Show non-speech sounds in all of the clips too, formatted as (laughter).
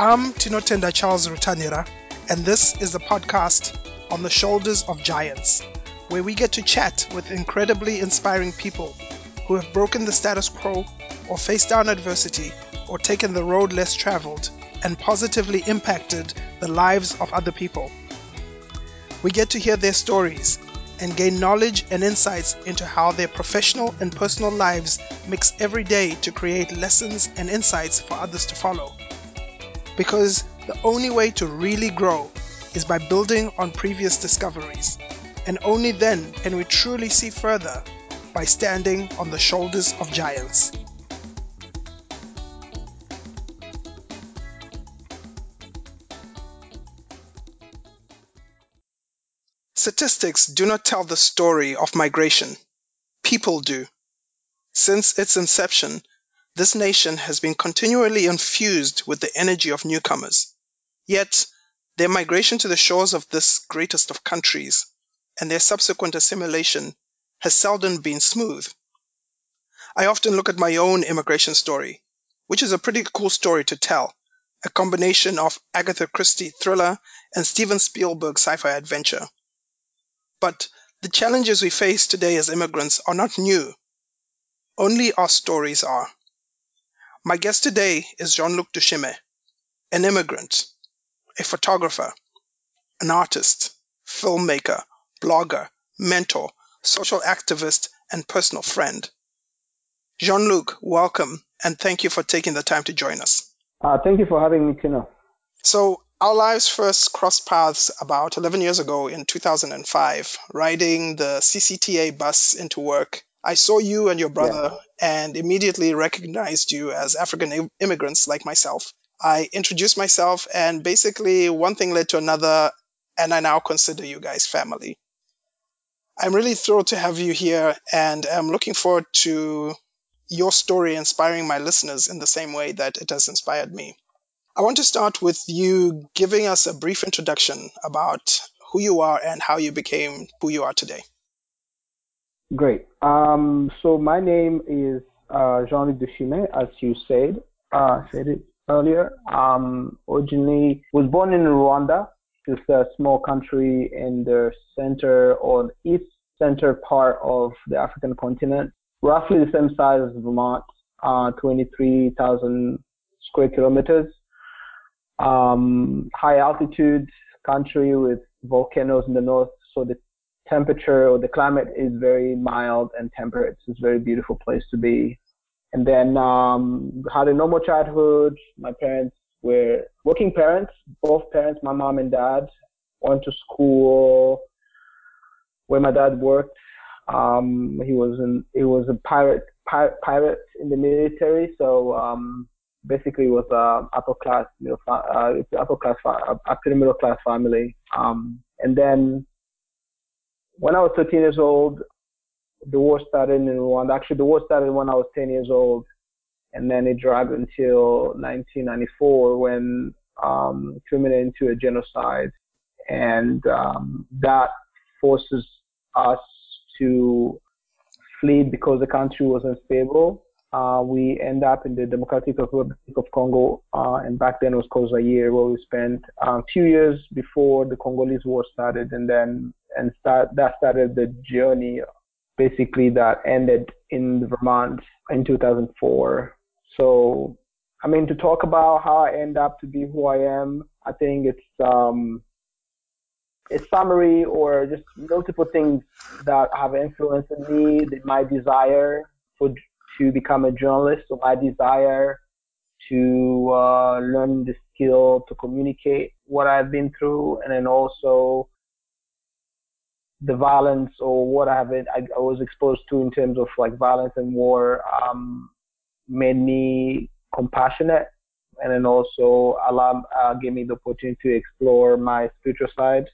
I'm Tinotenda Charles Rutanira, and this is the podcast on the shoulders of giants, where we get to chat with incredibly inspiring people who have broken the status quo or faced down adversity or taken the road less traveled and positively impacted the lives of other people. We get to hear their stories and gain knowledge and insights into how their professional and personal lives mix every day to create lessons and insights for others to follow. Because the only way to really grow is by building on previous discoveries, and only then can we truly see further by standing on the shoulders of giants. Statistics do not tell the story of migration. People do. Since its inception, this nation has been continually infused with the energy of newcomers. Yet, their migration to the shores of this greatest of countries and their subsequent assimilation has seldom been smooth. I often look at my own immigration story, which is a pretty cool story to tell, a combination of Agatha Christie thriller and Steven Spielberg sci-fi adventure. But the challenges we face today as immigrants are not new. Only our stories are. My guest today is Jean-Luc Dushime, an immigrant, a photographer, an artist, filmmaker, blogger, mentor, social activist, and personal friend. Jean-Luc, welcome, and thank you for taking the time to join us. Uh, thank you for having me, Tino. So, our lives first crossed paths about 11 years ago in 2005, riding the CCTA bus into work. I saw you and your brother yeah. and immediately recognized you as African immigrants like myself. I introduced myself, and basically, one thing led to another, and I now consider you guys family. I'm really thrilled to have you here, and I'm looking forward to your story inspiring my listeners in the same way that it has inspired me. I want to start with you giving us a brief introduction about who you are and how you became who you are today. Great. Um, so my name is uh, Jean-Luc Dushime, as you said, uh, said it earlier. Um, originally was born in Rwanda. It's a small country in the center or east center part of the African continent, roughly the same size as Vermont, uh, 23,000 square kilometers um, high altitude country with volcanoes in the north, so the temperature or the climate is very mild and temperate. It's a very beautiful place to be. And then um, had a normal childhood. My parents were working parents, both parents, my mom and dad, went to school where my dad worked. Um, he was in, he was a pirate, pirate, pirate in the military. So um, basically was a upper class middle uh, upper class upper middle class family. Um, and then when I was 13 years old, the war started in Rwanda. Actually, the war started when I was 10 years old, and then it dragged until 1994 when um, culminated into a genocide, and um, that forces us to flee because the country was unstable uh, we end up in the Democratic Republic of Congo, uh, and back then it was called Zaire, where we spent a um, few years before the Congolese War started, and then and start that started the journey, basically that ended in Vermont in 2004. So, I mean, to talk about how I end up to be who I am, I think it's um, a summary or just multiple things that have influenced me, my desire for to become a journalist. or my desire to uh, learn the skill to communicate what I've been through, and then also the violence or what I've been, I, I was exposed to in terms of like violence and war um, made me compassionate, and then also allowed uh, gave me the opportunity to explore my spiritual side.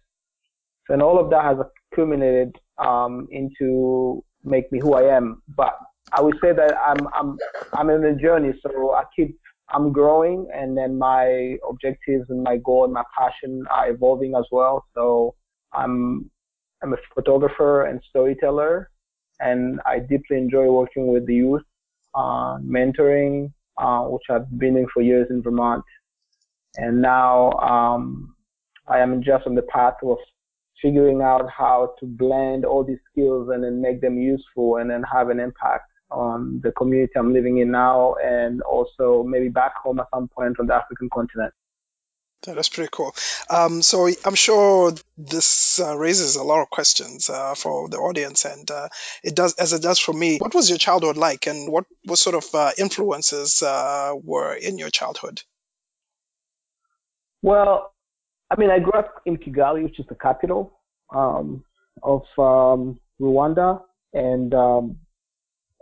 So, and all of that has accumulated um, into make me who I am. But I would say that I'm I'm I'm in a journey, so I keep I'm growing, and then my objectives and my goal and my passion are evolving as well. So I'm I'm a photographer and storyteller, and I deeply enjoy working with the youth, uh, mentoring, uh, which I've been in for years in Vermont. and now um, I am just on the path of figuring out how to blend all these skills and then make them useful and then have an impact on the community I'm living in now and also maybe back home at some point on the African continent. That's pretty cool. Um, so I'm sure this uh, raises a lot of questions uh, for the audience, and uh, it does as it does for me. What was your childhood like, and what what sort of uh, influences uh, were in your childhood? Well, I mean, I grew up in Kigali, which is the capital um, of um, Rwanda, and um,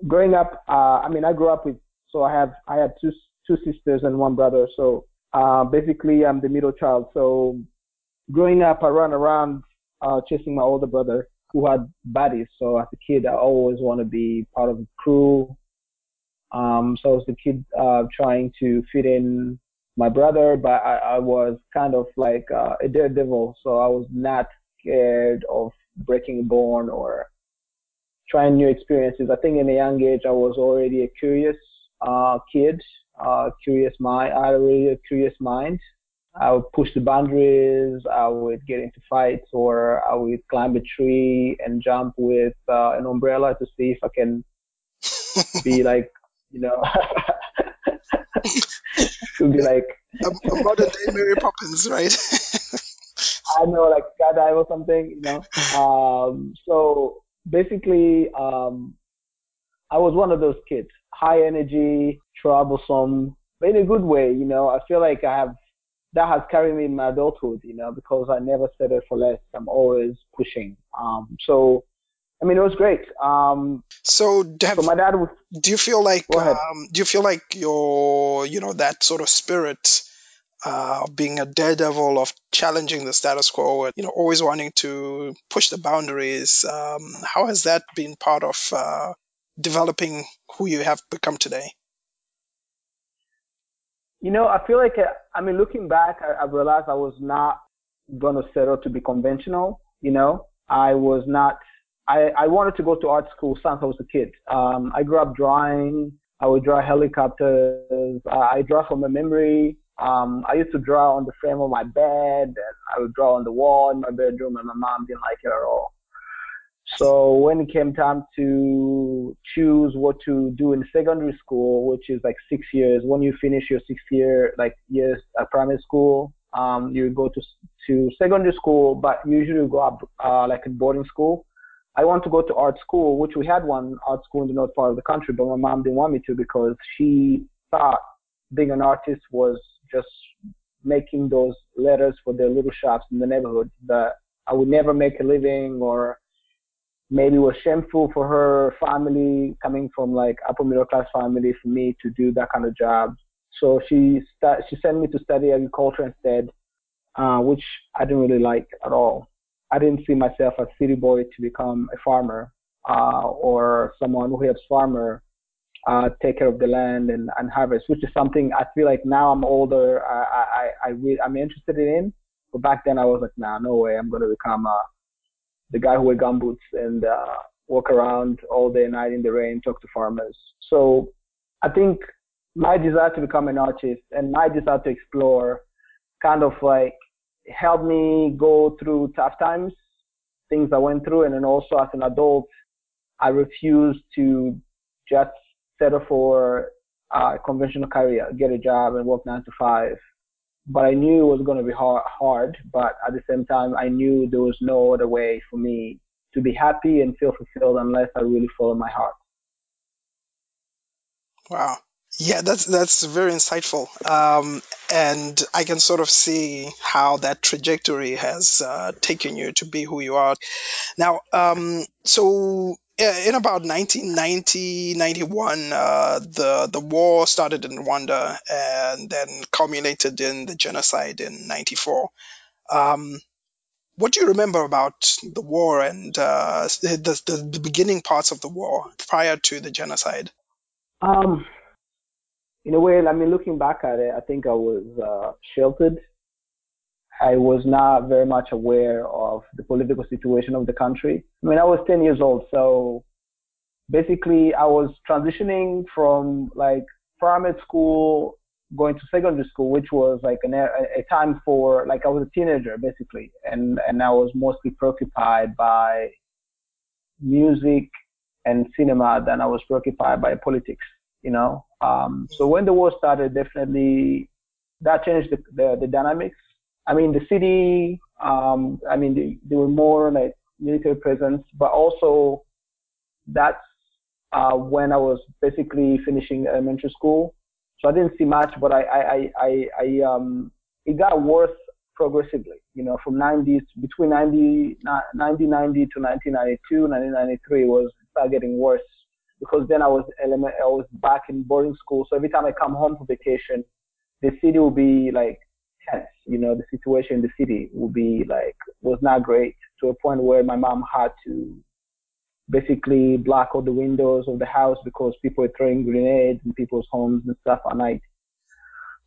growing up, uh, I mean, I grew up with so I have I had two two sisters and one brother, so uh, basically, I'm the middle child. So growing up, I ran around uh, chasing my older brother who had buddies. So as a kid, I always want to be part of the crew. Um, so I was the kid uh, trying to fit in my brother, but I, I was kind of like uh, a daredevil. So I was not scared of breaking a bone or trying new experiences. I think in a young age, I was already a curious uh, kid uh, curious mind. I had a really curious mind. I would push the boundaries. I would get into fights, or I would climb a tree and jump with uh, an umbrella to see if I can (laughs) be like, you know, (laughs) to be like a, a modern day Mary Poppins, right? (laughs) I know, like skydive or something, you know. Um, so basically, um, I was one of those kids, high energy, troublesome, but in a good way. You know, I feel like I have that has carried me in my adulthood. You know, because I never settled for less. I'm always pushing. Um, so. I mean, it was great. Um, so, have, so my dad was. Do you feel like? Um, do you feel like your, you know, that sort of spirit uh, being a daredevil, of challenging the status quo, and you know, always wanting to push the boundaries. Um, how has that been part of uh, developing who you have become today? You know, I feel like, uh, I mean, looking back, I, I realized I was not going to settle to be conventional. You know, I was not, I, I wanted to go to art school since I was a kid. Um, I grew up drawing. I would draw helicopters. Uh, I draw from my memory. Um, I used to draw on the frame of my bed and I would draw on the wall in my bedroom and my mom didn't like it at all. So when it came time to choose what to do in secondary school, which is like six years, when you finish your sixth year, like years at primary school, um, you go to to secondary school, but usually you go up uh, like in boarding school. I want to go to art school, which we had one art school in the north part of the country, but my mom didn't want me to because she thought being an artist was just making those letters for their little shops in the neighborhood that I would never make a living or maybe was shameful for her family coming from like upper middle class family for me to do that kind of job. So she st- she sent me to study agriculture instead, uh, which I didn't really like at all. I didn't see myself as city boy to become a farmer uh, or someone who helps farmer uh, take care of the land and, and harvest, which is something I feel like now I'm older, I I, I really, I'm interested in. But back then I was like, nah, no way, I'm gonna become a the guy who wear gumboots and uh, walk around all day and night in the rain, talk to farmers. So I think my desire to become an artist and my desire to explore kind of like helped me go through tough times, things I went through, and then also as an adult, I refused to just settle for a conventional career, get a job and work nine to five but I knew it was going to be hard, hard. But at the same time, I knew there was no other way for me to be happy and feel fulfilled unless I really follow my heart. Wow. Yeah, that's that's very insightful, um, and I can sort of see how that trajectory has uh, taken you to be who you are now. Um, so in about 1990, 91, uh, the the war started in Rwanda and then culminated in the genocide in '94. Um, what do you remember about the war and uh, the, the, beginning parts of the war prior to the genocide? Um, in a way, I mean, looking back at it, I think I was uh, sheltered. I was not very much aware of the political situation of the country. I mean, I was 10 years old, so basically I was transitioning from like primary school, going to secondary school, which was like an, a, time for like I was a teenager basically, and and I was mostly preoccupied by music and cinema than I was preoccupied by politics. You know, um, so when the war started, definitely that changed the, the, the dynamics. I mean, the city, um, I mean, they, they were more like military presence, but also that's uh, when I was basically finishing elementary school. So I didn't see much, but I, I, I, I, um, it got worse progressively. You know, from 90s between 90, 1990 to 1992, 1993 was started getting worse because then I was element, I was back in boarding school. So every time I come home for vacation, the city will be like tense. You know, the situation in the city would be like was not great to a point where my mom had to basically block all the windows of the house because people were throwing grenades in people's homes and stuff at night.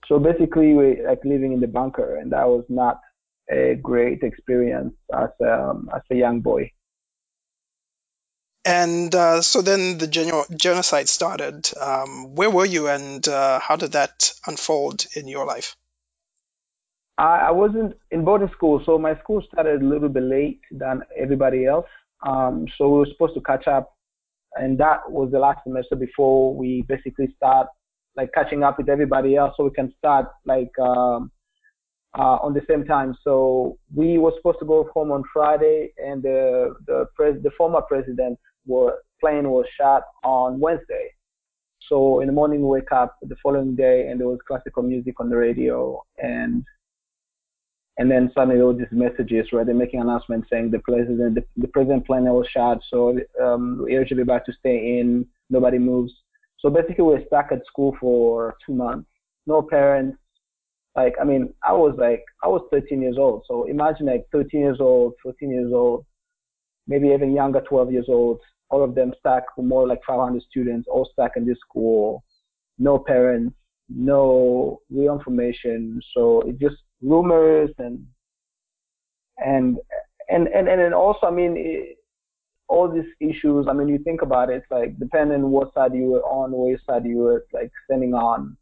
So basically, we like living in the bunker, and that was not a great experience as um, as a young boy. And uh, so then the geno- genocide started. Um, where were you, and uh, how did that unfold in your life? I, I wasn't in boarding school, so my school started a little bit late than everybody else. Um, so we were supposed to catch up, and that was the last semester before we basically start like catching up with everybody else, so we can start like um, uh, on the same time. So we were supposed to go home on Friday, and the the pres- the former president were, plane was shot on Wednesday. So in the morning, we wake up the following day, and there was classical music on the radio, and and then suddenly all these messages where they're making announcements saying the president, the, the president plane was shot, so um, urge everybody to stay in, nobody moves. So basically, we we're stuck at school for two months, no parents. Like, I mean, I was like, I was 13 years old. So imagine like 13 years old, 14 years old, maybe even younger, 12 years old, all of them stuck, more like 500 students, all stuck in this school, no parents, no real information. So it just rumors and and and and and then also, I mean, it, all these issues. I mean, you think about it, like depending what side you were on, what side you were like standing on,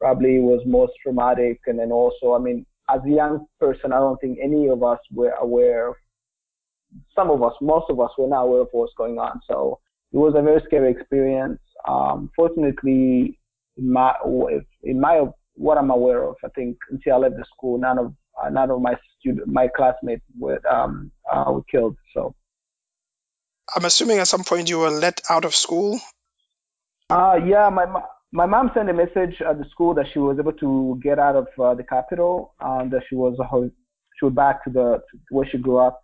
probably was most traumatic. And then also, I mean, as a young person, I don't think any of us were aware of some of us, most of us were not aware of what's going on. So it was a very scary experience. Um, fortunately, in my, in my, what I'm aware of, I think until I left the school, none of, uh, none of my student, my classmates were, um, uh, were killed. So. I'm assuming at some point you were let out of school. Uh, yeah, my my mom sent a message at the school that she was able to get out of uh, the capital, um, that she was uh, she was back to the to where she grew up,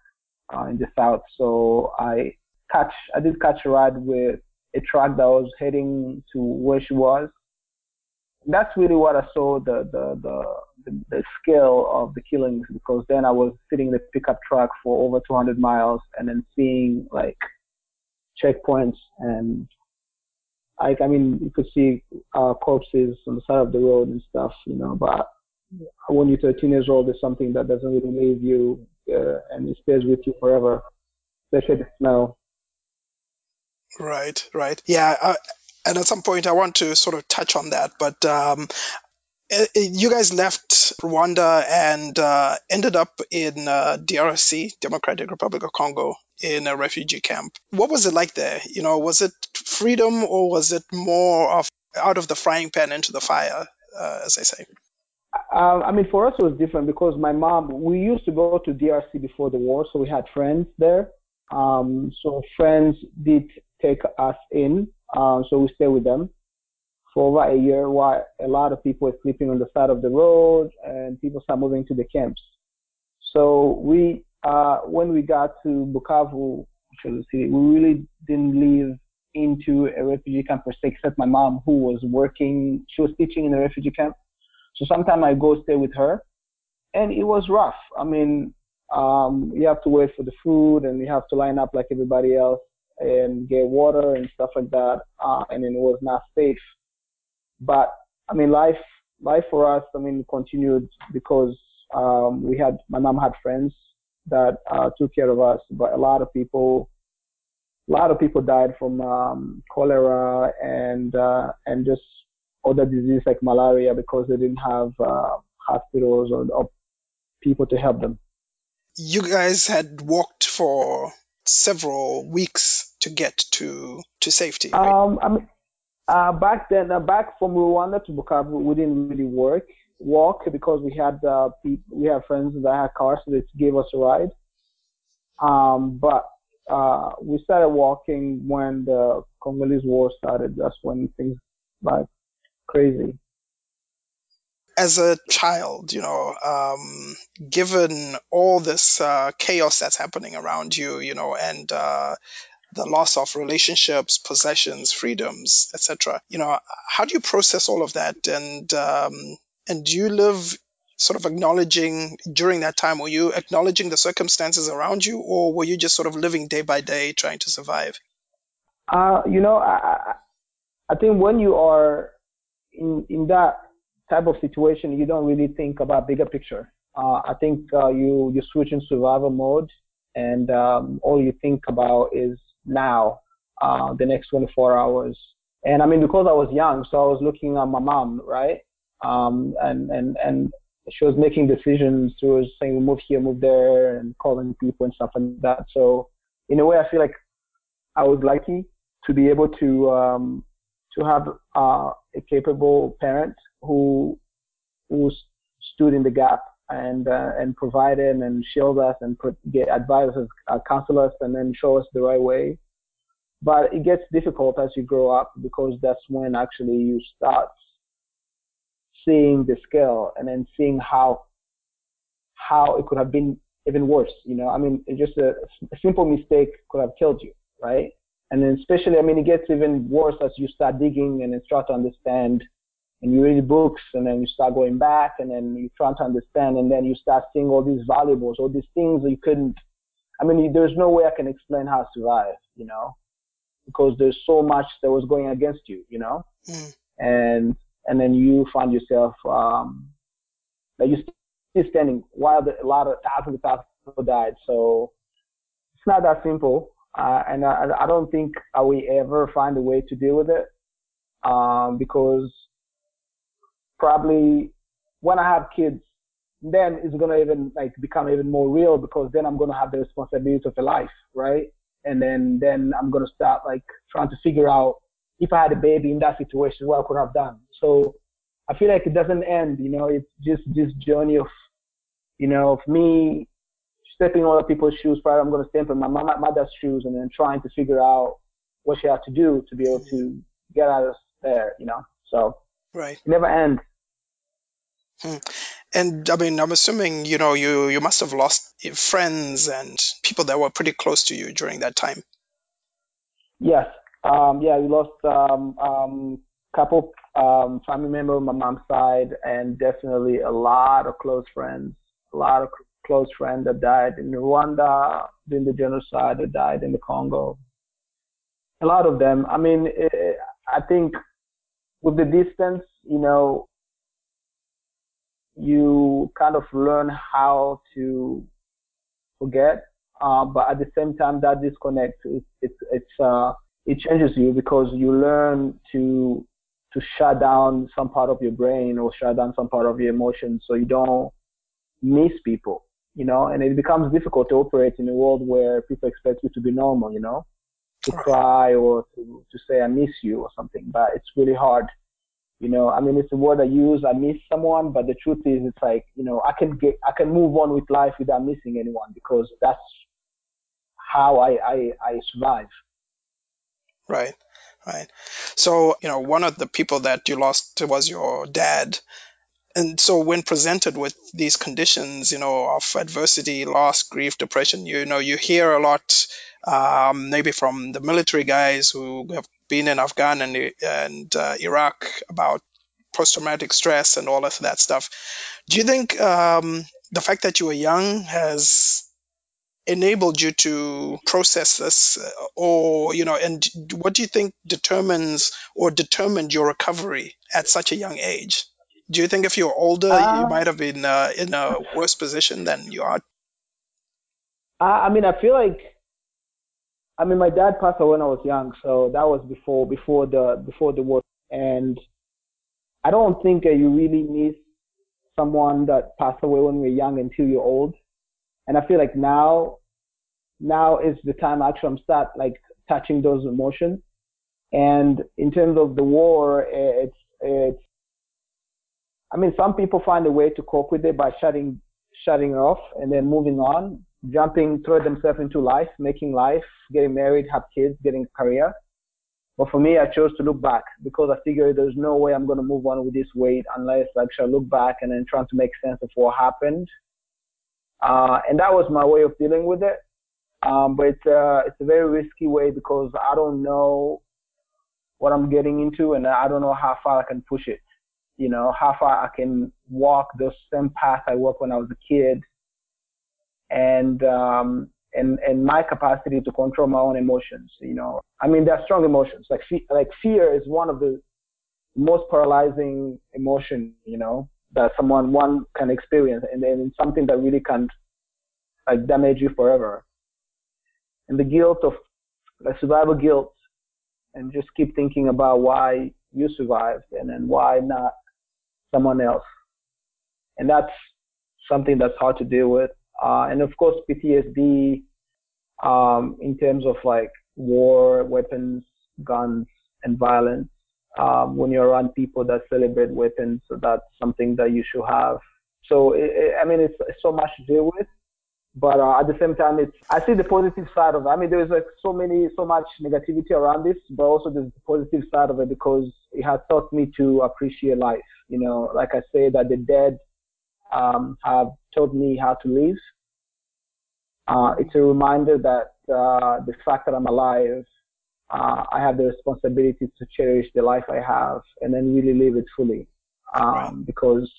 uh, in the south. So I catch, I did catch a ride with a truck that was heading to where she was. That's really what I saw the the the, the, scale of the killings because then I was sitting in the pickup truck for over 200 miles and then seeing like checkpoints and like I mean you could see uh, corpses on the side of the road and stuff, you know. But when you're 13 years old, it's something that doesn't really leave you uh, and it stays with you forever, especially the smell. Right, right. Yeah, uh, and at some point I want to sort of touch on that, but um, eh, eh, you guys left Rwanda and uh, ended up in uh, DRC, Democratic Republic of Congo, in a refugee camp. What was it like there? You know, was it freedom or was it more of out of the frying pan into the fire, uh, as they say? Uh, I mean, for us it was different because my mom. We used to go to DRC before the war, so we had friends there. Um, so friends did take us in, uh, so we stay with them for over a year. While a lot of people were sleeping on the side of the road, and people start moving to the camps. So we, uh, when we got to Bukavu, which was the city, we really didn't live into a refugee camp per se, except my mom, who was working. She was teaching in a refugee camp so sometimes I go stay with her, and it was rough. I mean, um, you have to wait for the food, and you have to line up like everybody else and get water and stuff like that, uh, and it was not safe. But I mean, life life for us, I mean, continued because um, we had my mom had friends that uh, took care of us, but a lot of people a lot of people died from um, cholera and uh, and just other diseases like malaria because they didn't have uh, hospitals or, or people to help them. You guys had walked for several weeks to get to to safety. Right? Um, I mean, uh, back then, uh, back from Rwanda to Bukavu, we didn't really work walk because we had uh, we had friends that had cars, so gave us a ride. Um, but uh, we started walking when the Congolese War started. That's when things got crazy. As a child, you know, um, given all this uh, chaos that's happening around you, you know, and uh, the loss of relationships, possessions, freedoms, etc. You know, how do you process all of that? And um, and do you live sort of acknowledging during that time? Were you acknowledging the circumstances around you, or were you just sort of living day by day, trying to survive? Uh, you know, I, I think when you are in in that type of situation, you don't really think about bigger picture. Uh, I think uh, you you switch in survival mode, and um, all you think about is now, uh, the next 24 hours. And I mean, because I was young, so I was looking at my mom, right? Um, and and and she was making decisions. She was saying move here, move there, and calling people and stuff like that. So in a way, I feel like I was lucky to be able to um, to have uh, a capable parent who who stood in the gap and uh, and provided and shield us and put, get advise us, uh, counsel us, and then show us the right way. But it gets difficult as you grow up because that's when actually you start seeing the scale and then seeing how how it could have been even worse. You know, I mean, just a, a simple mistake could have killed you, right? And then especially, I mean, it gets even worse as you start digging and then start to understand and you read books and then you start going back and then you try to understand and then you start seeing all these valuables, all these things that you couldn't, I mean, there's no way I can explain how to survive, you know, because there's so much that was going against you, you know, mm. and, and then you find yourself, um, that you still standing while the, a lot of thousands of thousands of people died. So it's not that simple. Uh, and I, I don't think I will ever find a way to deal with it. Um, because probably when I have kids, then it's gonna even like become even more real because then I'm gonna have the responsibility of a life, right? And then then I'm gonna start like trying to figure out if I had a baby in that situation, what I could have done. So I feel like it doesn't end, you know, it's just this journey of, you know, of me stepping on other people's shoes. Probably I'm gonna step in my mother's shoes and then trying to figure out what she had to do to be able to get out of there, you know. So Right. Never ends. Hmm. And I mean, I'm assuming you know you you must have lost friends and people that were pretty close to you during that time. Yes. Um, yeah, we lost um, um, couple um, family members on my mom's side, and definitely a lot of close friends. A lot of close friend that died in Rwanda during the genocide, that died in the Congo. A lot of them. I mean, eh, I think with the distance, you know, you kind of learn how to forget, uh, but at the same time, that disconnect it's it's, it's uh, it changes you because you learn to to shut down some part of your brain or shut down some part of your emotions, so you don't miss people, you know. And it becomes difficult to operate in a world where people expect you to be normal, you know, to cry or to to say I miss you or something. But it's really hard you know, I mean, it's a word I use. I miss someone, but the truth is, it's like, you know, I can get, I can move on with life without missing anyone because that's how I, I, I survive. Right, right. So, you know, one of the people that you lost was your dad. And so when presented with these conditions, you know, of adversity, loss, grief, depression, you know, you hear a lot, um, maybe from the military guys who have been in Afghan and, and uh, Iraq about post-traumatic stress and all of that stuff. Do you think um, the fact that you were young has enabled you to process this uh, or you know and what do you think determines or determined your recovery at such a young age do you think if you were older uh, you might have been uh, in a worse position than you are i mean i feel like I mean, my dad passed away when I was young, so that was before before the before the war. And I don't think that you really miss someone that passed away when we are young until you're old. And I feel like now, now is the time actually I'm start like touching those emotions. And in terms of the war, it's, it's, I mean, some people find a way to cope with it by shutting, shutting off and then moving on, jumping, throw themselves into life, making life, getting married, have kids, getting a career. But for me, I chose to look back because I figured there's no way I'm going to move on with this weight unless I actually look back and then trying to make sense of what happened. Uh, and that was my way of dealing with it. Um, but it's, uh, it's a very risky way because I don't know what I'm getting into and I don't know how far I can push it. You know, how far I can walk those same path I walked when I was a kid. And, um, and and my capacity to control my own emotions. You know, I mean, they're strong emotions. Like fe- like fear is one of the most paralyzing emotion. You know, that someone one can experience, and then something that really can like damage you forever. And the guilt of like survival guilt, and just keep thinking about why you survived, and then why not someone else. And that's something that's hard to deal with. Uh, and of course, PTSD um, in terms of like war, weapons, guns, and violence. Um, when you're around people that celebrate weapons, so that's something that you should have. So, it, it, I mean, it's, it's, so much to deal with, but uh, at the same time, it's I see the positive side of it. I mean, there's like so many, so much negativity around this, but also there's the positive side of it because it has taught me to appreciate life. You know, like I say, that the dead um, have taught me how to live uh, it's a reminder that uh, the fact that I'm alive, uh, I have the responsibility to cherish the life I have and then really live it fully. Um, right. Because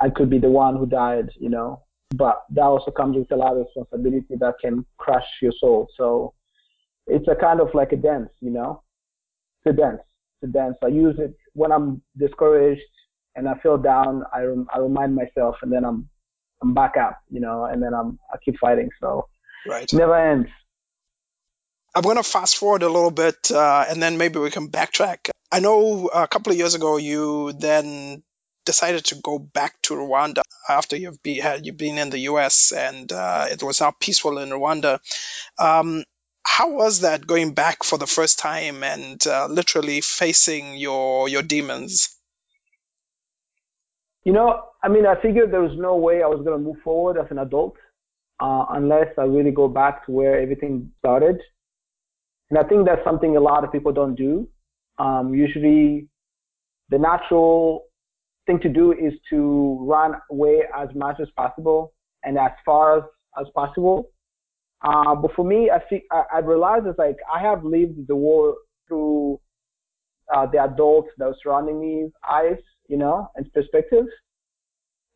I could be the one who died, you know, but that also comes with a lot of responsibility that can crush your soul. So it's a kind of like a dance, you know, it's a dance. It's a dance. I use it when I'm discouraged and I feel down. I, rem- I remind myself and then I'm I'm back up, you know, and then I'm I keep fighting. So right, never ends. I'm going to fast forward a little bit, uh, and then maybe we can backtrack. I know a couple of years ago you then decided to go back to Rwanda after you've been had you've been in the U.S. and uh, it was now peaceful in Rwanda. Um, how was that going back for the first time and uh, literally facing your your demons? You know, I mean, I figured there was no way I was going to move forward as an adult uh, unless I really go back to where everything started. And I think that's something a lot of people don't do. Um, usually, the natural thing to do is to run away as much as possible and as far as, as possible. Uh, but for me, I think I, I realized it's like I have lived the war through uh, the adults that were surrounding me eyes you know, and perspectives.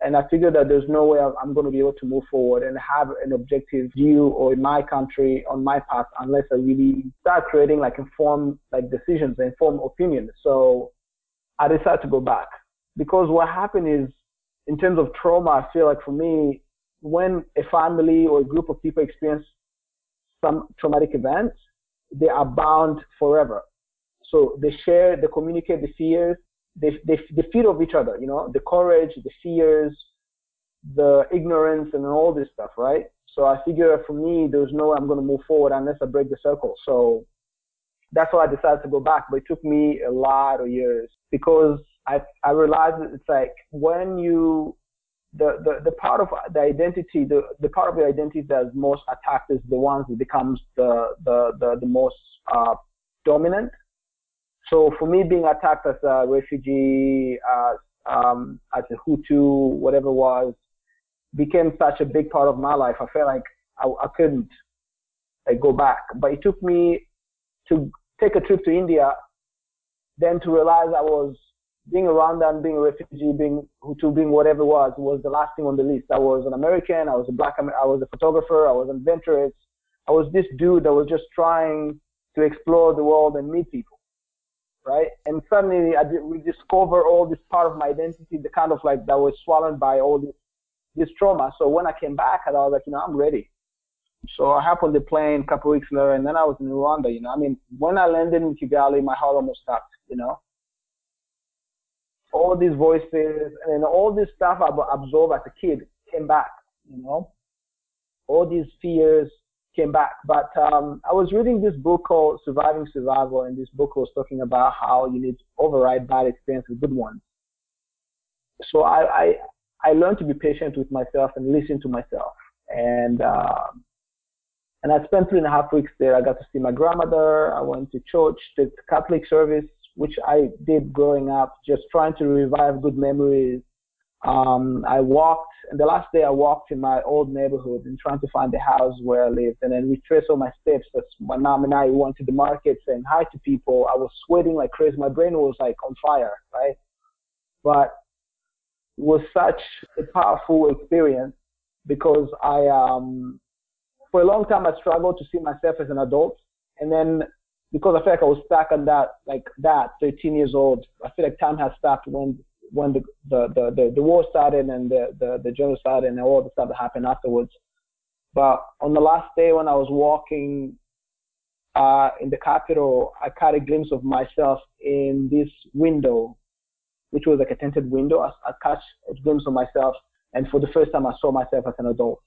And I figured that there's no way I'm going to be able to move forward and have an objective view or in my country on my path unless I really start creating like informed like decisions, informed opinions. So I decided to go back because what happened is in terms of trauma, I feel like for me, when a family or a group of people experience some traumatic event, they are bound forever. So they share, they communicate the fears, they, they, they feed off each other, you know, the courage, the fears, the ignorance, and all this stuff, right? So I figure for me, there's no way I'm going to move forward unless I break the circle. So that's why I decided to go back. But it took me a lot of years because I, I realized it's like when you, the, the, the part of the identity, the, the part of the identity that's most attacked is the ones that becomes the, the, the, the most uh, dominant. So for me, being attacked as a refugee, as um, as a Hutu, whatever was, became such a big part of my life. I felt like I, I couldn't like, go back. But it took me to take a trip to India, then to realize I was being around and being a refugee, being Hutu, being whatever it was, was the last thing on the list. I was an American. I was a black. I was a photographer. I was an adventurous. I was this dude that was just trying to explore the world and meet people right? And suddenly I did, we discover all this part of my identity, the kind of like that was swallowed by all this this trauma. So when I came back, I was like, you know, I'm ready. So I hopped on the plane a couple weeks later, and then I was in Rwanda. You know, I mean, when I landed in Kigali, my heart almost stopped. You know, all these voices and all this stuff I absorbed as a kid came back, you know, all these fears came back. But um, I was reading this book called Surviving Survival, and this book was talking about how you need to override bad experiences with good ones. So I, I, I learned to be patient with myself and listen to myself. And um, and I spent three and a half weeks there. I got to see my grandmother. I went to church, the Catholic service, which I did growing up, just trying to revive good memories. Um, I walked, and the last day I walked in my old neighborhood and trying to find the house where I lived, and then retrace all my steps. As my mom and I went to the market saying hi to people. I was sweating like crazy. My brain was like on fire, right? But it was such a powerful experience because I um, for a long time I struggled to see myself as an adult, and then because I feel like I was stuck on that, like that, 13 years old, I feel like time has stopped when when the the the, the, the war started and the, the the genocide and all the stuff that happened afterwards. But on the last day when I was walking uh, in the capital, I caught a glimpse of myself in this window, which was like a tinted window. I, I caught a glimpse of myself, and for the first time, I saw myself as an adult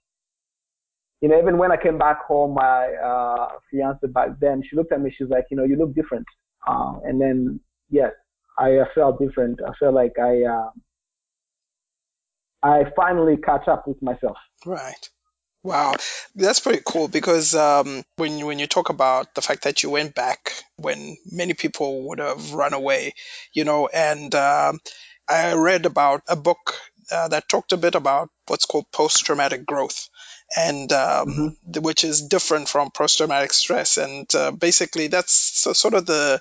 you know, even when I came back home, my uh, fiance back then, she looked at me. She's like, you know, you look different. Uh, and then, yes, I felt different. I felt like I, uh, I finally catch up with myself. Right. Wow, that's pretty cool because um, when you, when you talk about the fact that you went back when many people would have run away, you know, and uh, I read about a book uh, that talked a bit about what's called post-traumatic growth, and um, mm-hmm. which is different from post-traumatic stress. And uh, basically, that's sort of the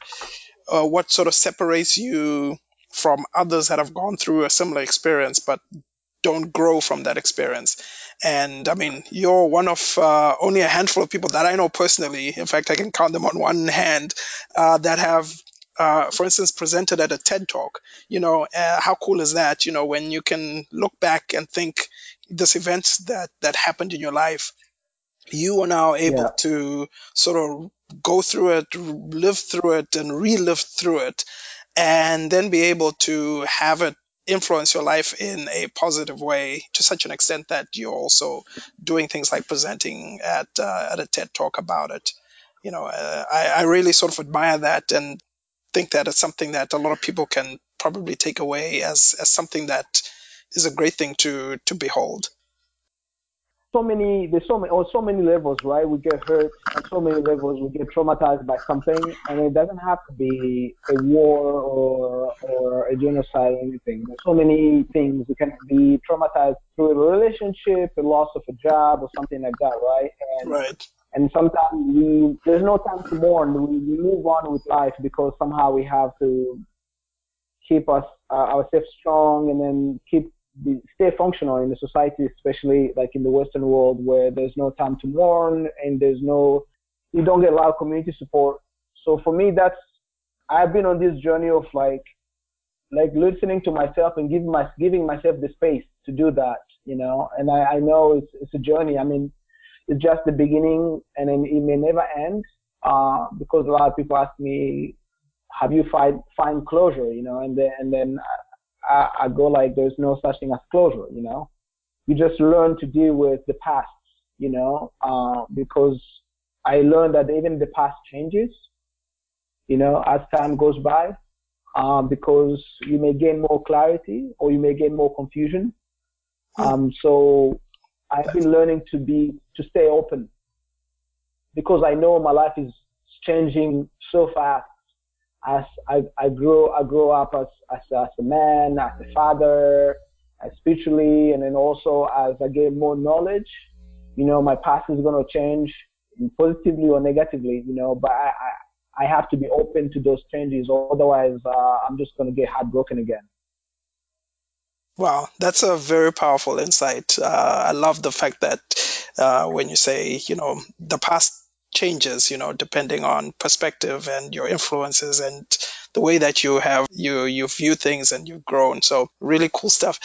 uh, what sort of separates you from others that have gone through a similar experience but don't grow from that experience. And I mean, you're one of uh, only a handful of people that I know personally. In fact, I can count them on one hand uh, that have uh, for instance, presented at a TED talk. You know, uh, how cool is that? You know, when you can look back and think this events that that happened in your life, you are now able yeah. to sort of go through it, live through it, and relive through it, and then be able to have it influence your life in a positive way to such an extent that you're also doing things like presenting at uh, at a TED talk about it. You know, uh, I, I really sort of admire that, and think that it's something that a lot of people can probably take away as, as something that is a great thing to, to behold. So many, there's so many, on so many levels, right? We get hurt on so many levels. We get traumatized by something, and it doesn't have to be a war or or a genocide or anything. There's so many things. We can be traumatized through a relationship, a loss of a job, or something like that, right? And right and sometimes we there's no time to mourn. We, we move on with life because somehow we have to keep us uh, ourselves strong and then keep the, stay functional in the society, especially like in the Western world where there's no time to mourn and there's no you don't get a lot of community support. So for me, that's I've been on this journey of like like listening to myself and giving my giving myself the space to do that, you know. And I, I know it's it's a journey. I mean, it's just the beginning and then it may never end uh, because a lot of people ask me, have you find, find closure, you know, and then, and then I, I go like, there's no such thing as closure, you know, you just learn to deal with the past, you know, uh, because I learned that even the past changes, you know, as time goes by, um, because you may gain more clarity or you may gain more confusion. Hmm. Um, so I've been learning to be to stay open because I know my life is changing so fast. As I, I grow, I grow up as, as, as a man, as a father, as spiritually, and then also as I gain more knowledge. You know, my past is going to change positively or negatively. You know, but I, I, I have to be open to those changes, otherwise uh, I'm just going to get heartbroken again. Wow, that's a very powerful insight. Uh, I love the fact that uh, when you say, you know, the past changes, you know, depending on perspective and your influences and the way that you have you you view things and you've grown. So really cool stuff.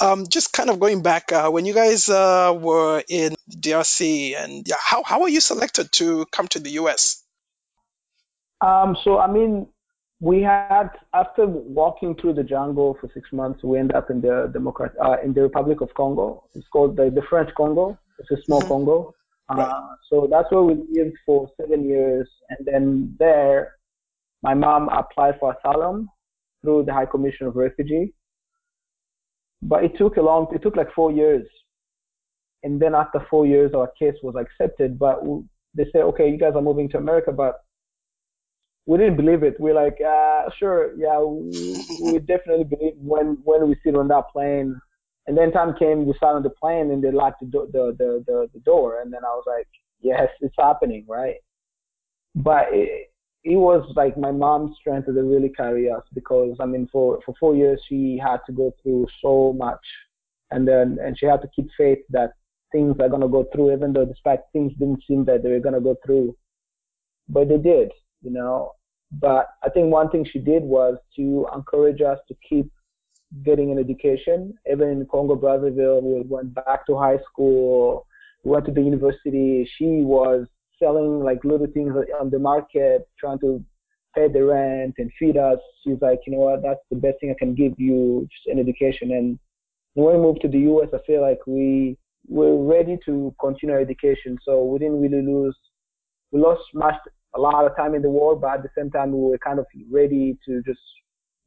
Um, just kind of going back uh, when you guys uh, were in DRC and yeah, how how were you selected to come to the US? Um, so I mean, we had after walking through the jungle for six months, we ended up in the Democrat uh, in the Republic of Congo. It's called the, the French Congo. It's a small mm-hmm. Congo. Uh. So that's where we lived for seven years, and then there, my mom applied for asylum through the High Commission of Refugee. But it took a long, it took like four years. And then after four years, our case was accepted. But they said, okay, you guys are moving to America, but we didn't believe it. We're like, uh, sure, yeah, we, we definitely believe when when we sit on that plane. And then time came, we sat on the plane, and they locked the, do- the, the the the door. And then I was like, yes, it's happening, right? But it, it was like my mom's strength to really carry us because I mean, for for four years she had to go through so much, and then and she had to keep faith that things are gonna go through, even though despite things didn't seem that they were gonna go through, but they did you know. But I think one thing she did was to encourage us to keep getting an education. Even in Congo Brazzaville, we went back to high school, we went to the university. She was selling like little things on the market, trying to pay the rent and feed us. She's like, you know what, that's the best thing I can give you, just an education. And when we moved to the US, I feel like we were ready to continue our education. So we didn't really lose, we lost much a lot of time in the war, but at the same time, we were kind of ready to just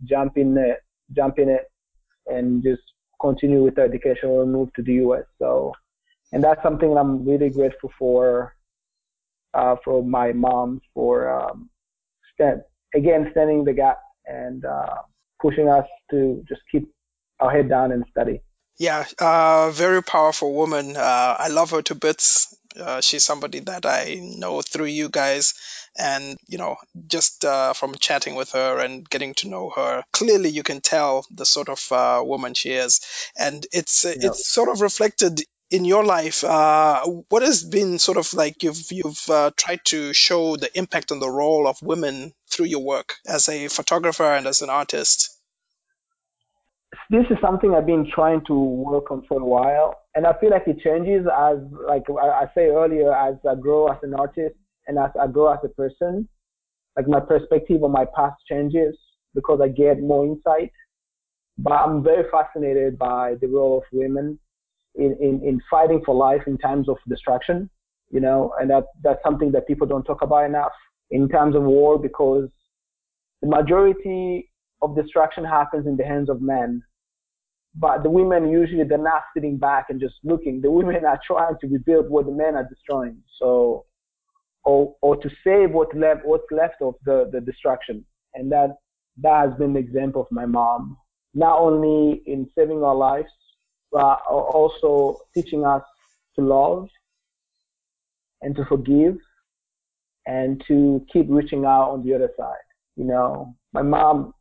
jump in it, jump in it, and just continue with our education or move to the U.S. So, and that's something I'm really grateful for, uh, for my mom for um, stand, again standing the gap and uh, pushing us to just keep our head down and study. Yeah, uh, very powerful woman. Uh, I love her to bits. Uh, she's somebody that I know through you guys, and you know, just uh, from chatting with her and getting to know her, clearly you can tell the sort of uh, woman she is, and it's uh, it's sort of reflected in your life. Uh, what has been sort of like you've you've uh, tried to show the impact on the role of women through your work as a photographer and as an artist this is something I've been trying to work on for a while, and I feel like it changes as, like I say earlier, as I grow as an artist and as I grow as a person. Like my perspective on my past changes because I get more insight. But I'm very fascinated by the role of women in, in, in fighting for life in times of destruction, you know, and that, that's something that people don't talk about enough in times of war because the majority of destruction happens in the hands of men but the women usually they're not sitting back and just looking. The women are trying to rebuild what the men are destroying. So, or or to save what left what's left of the the destruction. And that that has been the example of my mom, not only in saving our lives, but also teaching us to love and to forgive and to keep reaching out on the other side. You know, my mom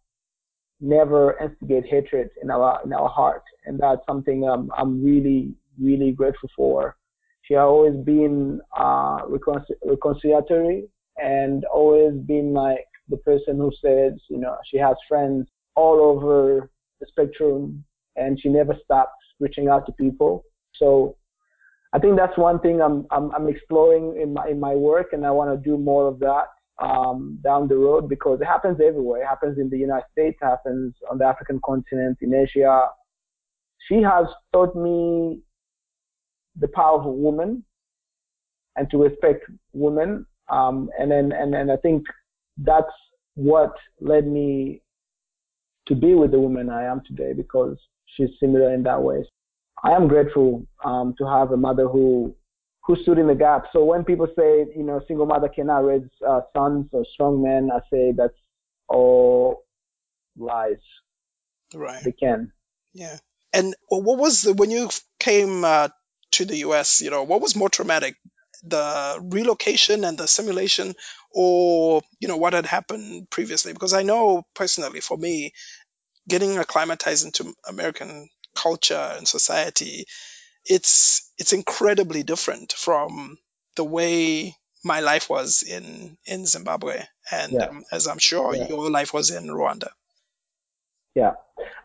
never instigate hatred in our in our heart, and that's something um, I'm really really grateful for. She has always been uh, reconcil- reconciliatory and always been like the person who says, you know, she has friends all over the spectrum, and she never stops reaching out to people. So I think that's one thing I'm I'm, I'm exploring in my in my work, and I want to do more of that um, down the road because it happens everywhere. It happens in the United States, happens on the African continent, in Asia. She has taught me the power of a woman and to respect women. Um, and then, and, and I think that's what led me to be with the woman I am today because she's similar in that way. I am grateful um, to have a mother who who stood in the gap. So when people say, you know, single mother cannot raise uh, sons or strong men, I say that's all lies. Right. They can. Yeah. And what was the, when you came uh, to the U.S., you know, what was more traumatic? The relocation and the simulation, or you know what had happened previously? Because I know personally, for me, getting acclimatized into American culture and society it's it's incredibly different from the way my life was in in Zimbabwe, and yeah. um, as I'm sure yeah. your life was in Rwanda. Yeah,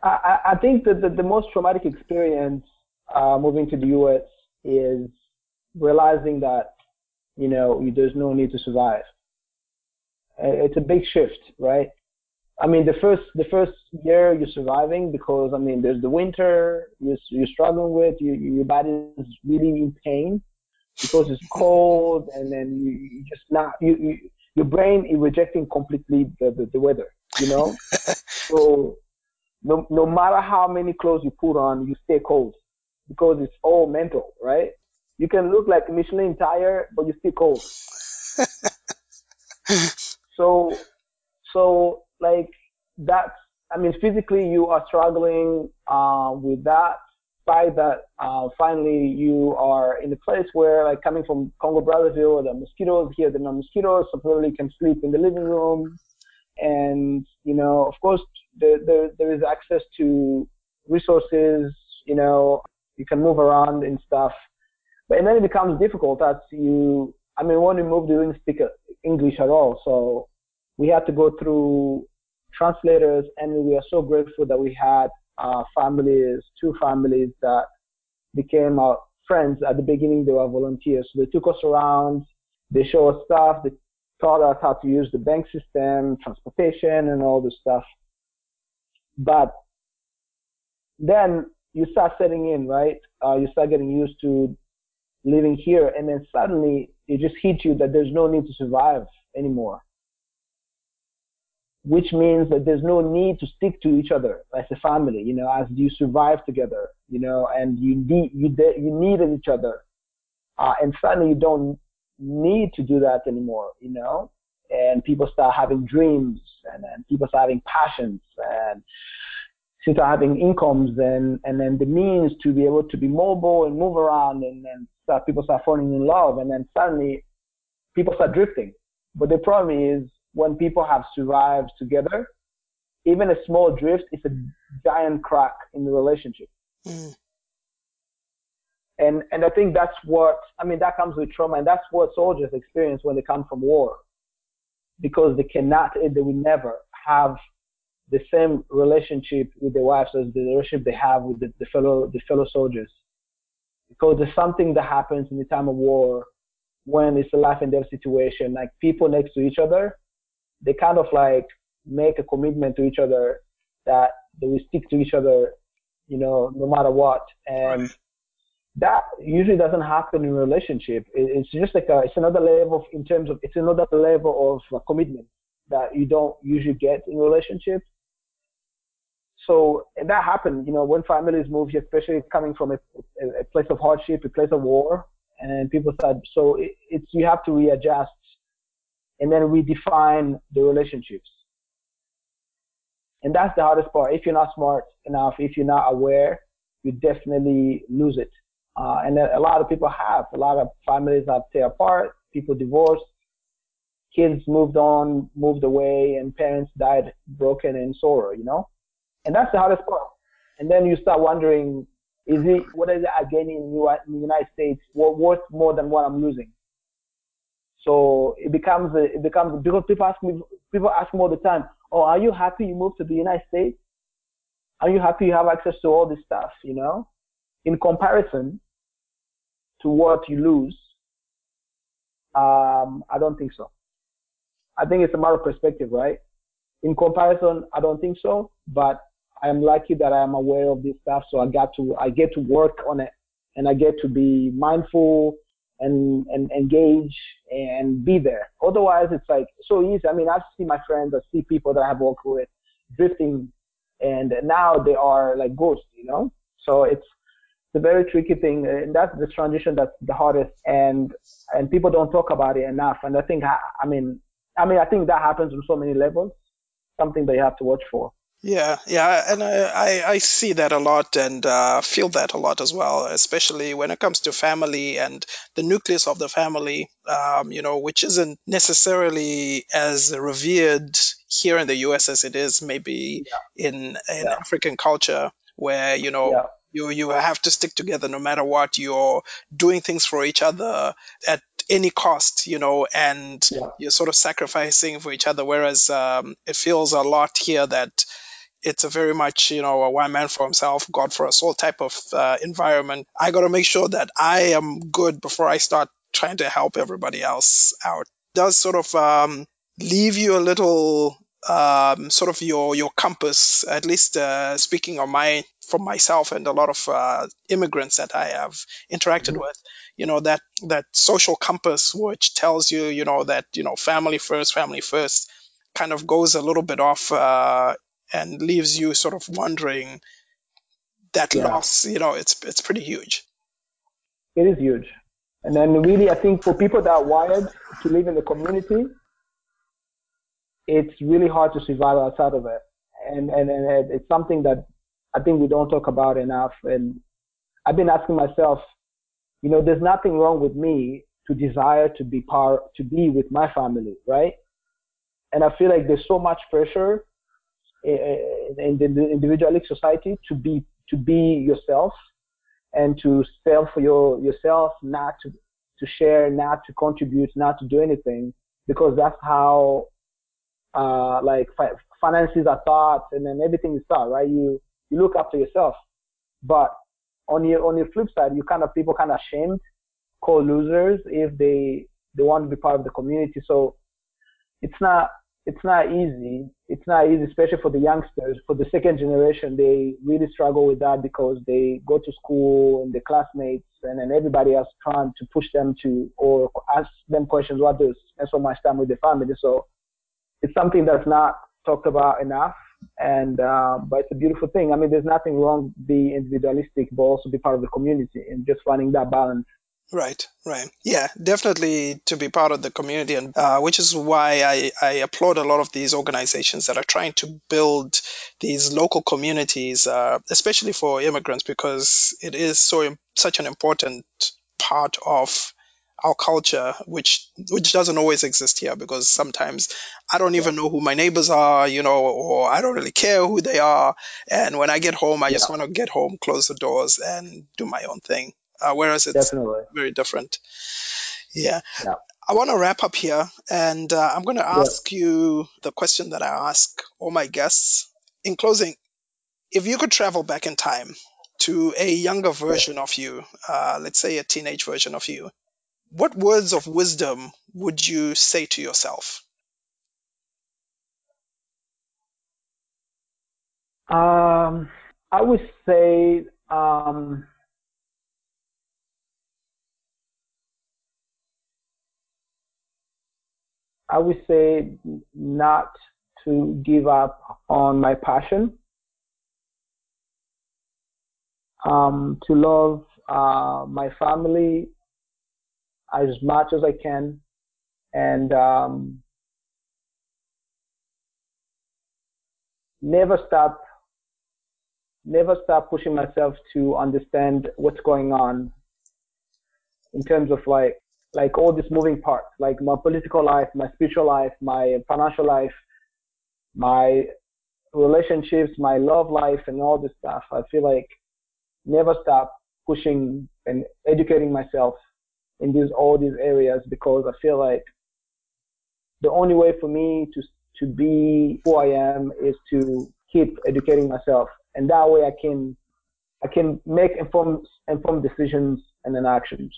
I, I think that the, the most traumatic experience uh, moving to the U.S. is realizing that you know there's no need to survive. It's a big shift, right? I mean, the first the first year you're surviving because I mean, there's the winter you're, you're struggling with. You, your body is really in pain because it's cold, and then you, you just not you, you your brain is rejecting completely the, the, the weather. You know, (laughs) so no no matter how many clothes you put on, you stay cold because it's all mental, right? You can look like Michelin tire, but you still cold. (laughs) so so like that's I mean physically you are struggling uh, with that. By that, uh, finally you are in a place where like coming from Congo Brazzaville, the mosquitoes here, the no mosquitoes, supposedly you can sleep in the living room, and you know of course there there, there is access to resources. You know you can move around and stuff, but and then it becomes difficult as you. I mean when you move, you didn't speak English at all, so we had to go through translators, and we are so grateful that we had uh, families, two families that became our friends at the beginning. They were volunteers, so they took us around, they showed us stuff, they taught us how to use the bank system, transportation, and all this stuff. But then you start setting in, right? Uh, you start getting used to living here, and then suddenly it just hits you that there's no need to survive anymore which means that there's no need to stick to each other as a family, you know, as you survive together, you know, and you need you de- you needed each other, uh, and suddenly you don't need to do that anymore, you know, and people start having dreams, and then people start having passions, and start having incomes, and and then the means to be able to be mobile and move around, and then start people start falling in love, and then suddenly people start drifting. But the problem is when people have survived together, even a small drift is a giant crack in the relationship. Mm. And and I think that's what I mean. That comes with trauma, and that's what soldiers experience when they come from war, because they cannot, they will never have the same relationship with their wives as the relationship they have with the, the fellow the fellow soldiers, because there's something that happens in the time of war when it's a life and death situation. Like people next to each other they kind of like make a commitment to each other that they will stick to each other, you know, no matter what. And right. that usually doesn't happen in a relationship. it's just like a, it's another level of, in terms of, it's another level of commitment that you don't usually get in relationships. So that happened, you know, when families move, especially coming from a, a place of hardship, a place of war, and people said, so it, it's you have to readjust and then we define the relationships. And that's the hardest part. If you're not smart enough, if you're not aware, you definitely lose it. Uh, and a lot of people have. A lot of families have tear apart, people divorced, kids moved on, moved away, and parents died broken and sorrow, you know? And that's the hardest part. And then you start wondering, is it, what is it I gain in the United States worth more than what I'm losing? So it becomes it becomes because people ask me people ask me all the time, oh, are you happy you moved to the United States? Are you happy you have access to all this stuff? You know, in comparison to what you lose, um, I don't think so. I think it's a matter of perspective, right? In comparison, I don't think so, but I am lucky that I am aware of this stuff, so I got to I get to work on it, and I get to be mindful and, and engage and be there. Otherwise, it's like so easy. I mean, I see my friends, I see people that I have worked with drifting, and now they are like ghosts, you know. So it's it's a very tricky thing, and that's the transition that's the hardest, and and people don't talk about it enough. And I think, I mean, I mean, I think that happens on so many levels. Something that you have to watch for. Yeah, yeah, and I, I, I see that a lot and uh, feel that a lot as well, especially when it comes to family and the nucleus of the family, um, you know, which isn't necessarily as revered here in the US as it is maybe yeah. in in yeah. African culture, where you know yeah. you you have to stick together no matter what. You're doing things for each other at any cost, you know, and you're sort of sacrificing for each other. Whereas um, it feels a lot here that it's a very much you know a one man for himself god for us all type of uh, environment i got to make sure that i am good before i start trying to help everybody else out it does sort of um, leave you a little um, sort of your your compass. At least uh, speaking on my from myself and a lot of uh, immigrants that I have interacted Mhm. with, you know that that social compass which tells you, you know that you know family first, family first, kind of goes a little bit off uh, and leaves you sort of wondering that Yeah, loss. You know, it's it's pretty huge. it is huge. And then really, I think for people that are wired to live in the community, it's really hard to survive outside of it. And, and, and it's something that I think we don't talk about enough. And I've been asking myself, you know, there's nothing wrong with me to desire to be part, to be with my family, right? And I feel like there's so much pressure in, in the individualistic society to be, to be yourself and to sell for your, yourself, not to, to share, not to contribute, not to do anything, because that's how uh, like fi- finances are thought and then everything is thought, right? You you look after yourself, but on your on your flip side, you kind of people kind of shamed, call losers if they they want to be part of the community. So it's not it's not easy. It's not easy, especially for the youngsters. For the second generation, they really struggle with that because they go to school and the classmates and then everybody else trying to push them to or ask them questions. What does spend so much time with the family? So it's something that's not talked about enough. And uh, but it's a beautiful thing. I mean, there's nothing wrong be individualistic, but also be part of the community and just finding that balance. Right, right. Yeah, definitely to be part of the community, and uh, which is why I, I applaud a lot of these organizations that are trying to build these local communities, uh, especially for immigrants, because it is so such an important part of our culture, which which doesn't always exist here. Because sometimes I don't even know who my neighbors are, you know, or I don't really care who they are. And when I get home, I yeah, just want to get home, close the doors, and do my own thing. Uh, whereas it's definitely. very different. Yeah. Yeah, I want to wrap up here and uh, I'm going to yeah. ask you the question that I ask all my guests. In closing, if you could travel back in time to a younger version of you, uh, let's say a teenage version of you, what words of wisdom would you say to yourself? Um, I would say um, I would say not to give up on my passion. Um, to love uh, my family as much as I can, and um, never stop never stop pushing myself to understand what's going on in terms of like like all these moving parts, like my political life, my spiritual life, my financial life, my relationships, my love life, and all this stuff. I feel like never stop pushing and educating myself in these all these areas because I feel like the only way for me to to be who I am is to keep educating myself, and that way I can I can make informed informed decisions and then actions.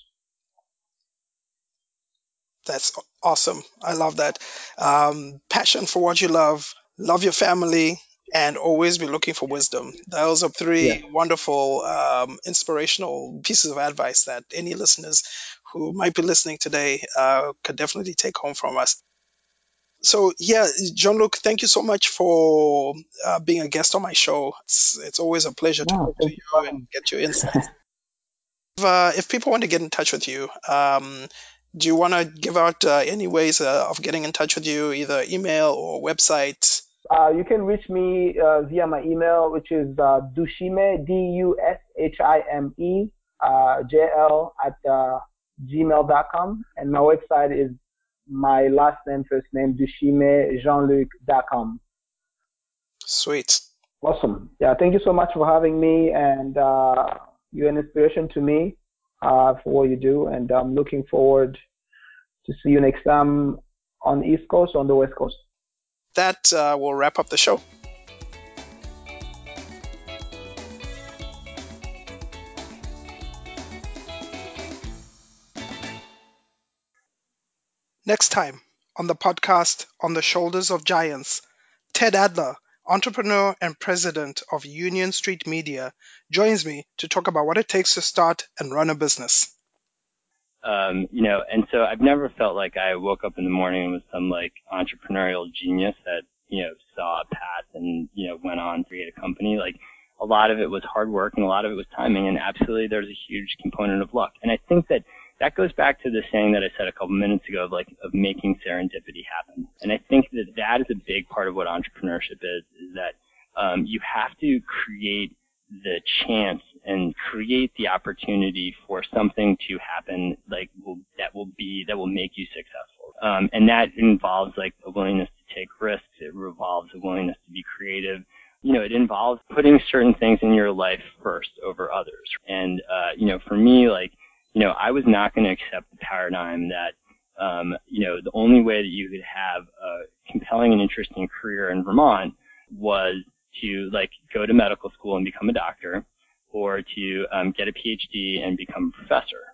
That's awesome. I love that. Um, passion for what you love, love your family, and always be looking for wisdom. Those are Yeah. three wonderful, um, inspirational pieces of advice that any listeners who might be listening today uh, could definitely take home from us. So, yeah, Jean-Luc thank you so much for uh, being a guest on my show. It's, it's always a pleasure to talk to you you and get your insights. (laughs) If, uh, if people want to get in touch with you, um, do you want to give out uh, any ways uh, of getting in touch with you, either email or website? Uh, you can reach me uh, via my email, which is uh, dushime, D-U-S-H-I-M-E, uh, J-L at uh, gmail.com. And my website is my last name, first name, dushimejeanluc.com. Sweet. Awesome. Yeah, thank you so much for having me. And uh, you're an inspiration to me uh, for what you do. And I'm looking forward to see you next time on the East Coast on the West Coast. That uh, will wrap up the show. Next time on the podcast On the Shoulders of Giants, Ted Adler, entrepreneur and president of Union Street Media, joins me to talk about what it takes to start and run a business. Um, you know, and so I've never felt like I woke up in the morning with some like entrepreneurial genius that, you know, saw a path and, you know, went on to create a company. Like a lot of it was hard work and a lot of it was timing and absolutely there's a huge component of luck. And I think that that goes back to the saying that I said a couple minutes ago of like of making serendipity happen. And I think that that is a big part of what entrepreneurship is, is that um, you have to create the chance and create the opportunity for something to happen like will, that will be that will make you successful. Um, and that involves like a willingness to take risks. It involves a willingness to be creative. You know it involves putting certain things in your life first over others. And uh, you know for me like you know i was not going to accept the paradigm that um, you know the only way that you could have a compelling and interesting career in vermont was to like go to medical school and become a doctor or to um, get a PhD and become a professor.